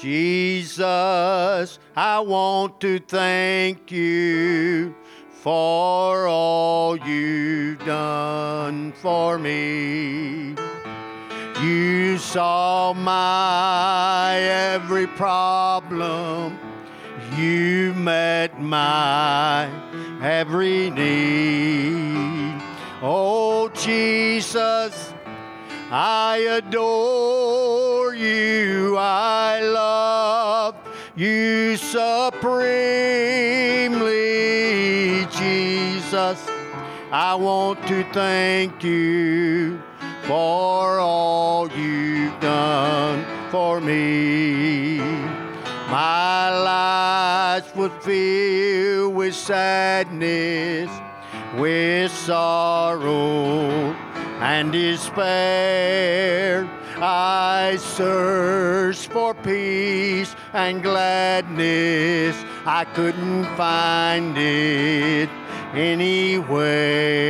Jesus, I want to thank you for all you've done for me. You saw my every problem. You met my every need. Oh, Jesus, I adore you. I love you supremely, Jesus. I want to thank you for all you've done for me. My life was filled with sadness, with sorrow and despair. I searched for peace and gladness. I couldn't find it anywhere.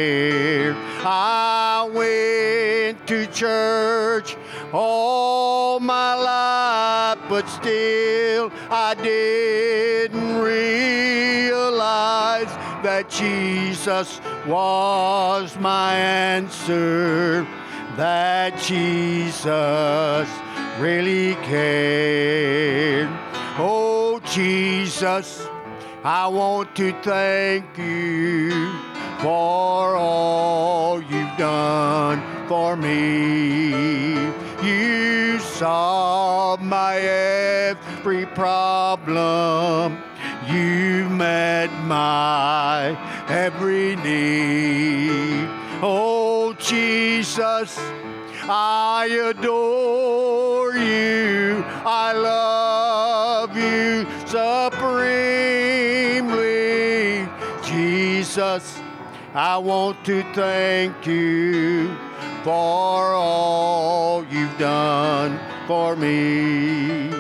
I went to church all my life, but still I didn't realize that Jesus was my answer, that Jesus really cared. Oh, Jesus, I want to thank you for all you've done for me. You saw my every problem. You met my every need. Oh, Jesus, I adore you. I love you supremely. Jesus, I want to thank you for all you've done for me.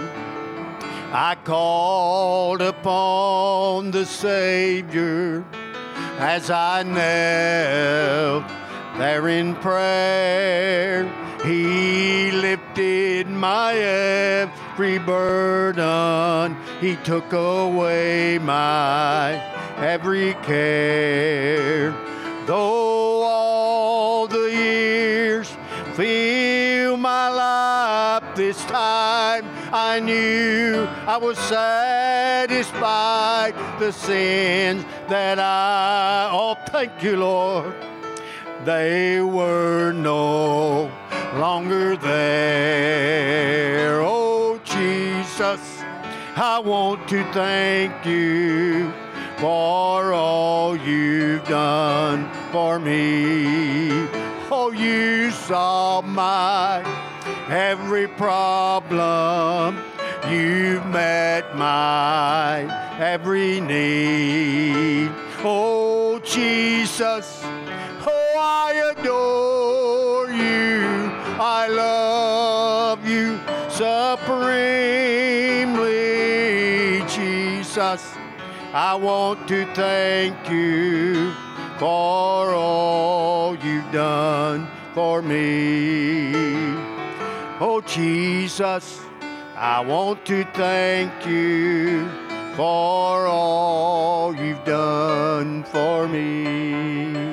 I called upon the Savior as I knelt there in prayer. He lifted my every burden. He took away my every care. Though this time, I knew I was satisfied. The sins that I, oh, thank you, Lord, they were no longer there. Oh, Jesus, I want to thank you for all you've done for me. Oh, you saw my every problem. You've met my every need. Oh, Jesus, oh, I adore you. I love you supremely, Jesus. I want to thank you for all you've done for me. Oh, Jesus, I want to thank you for all you've done for me.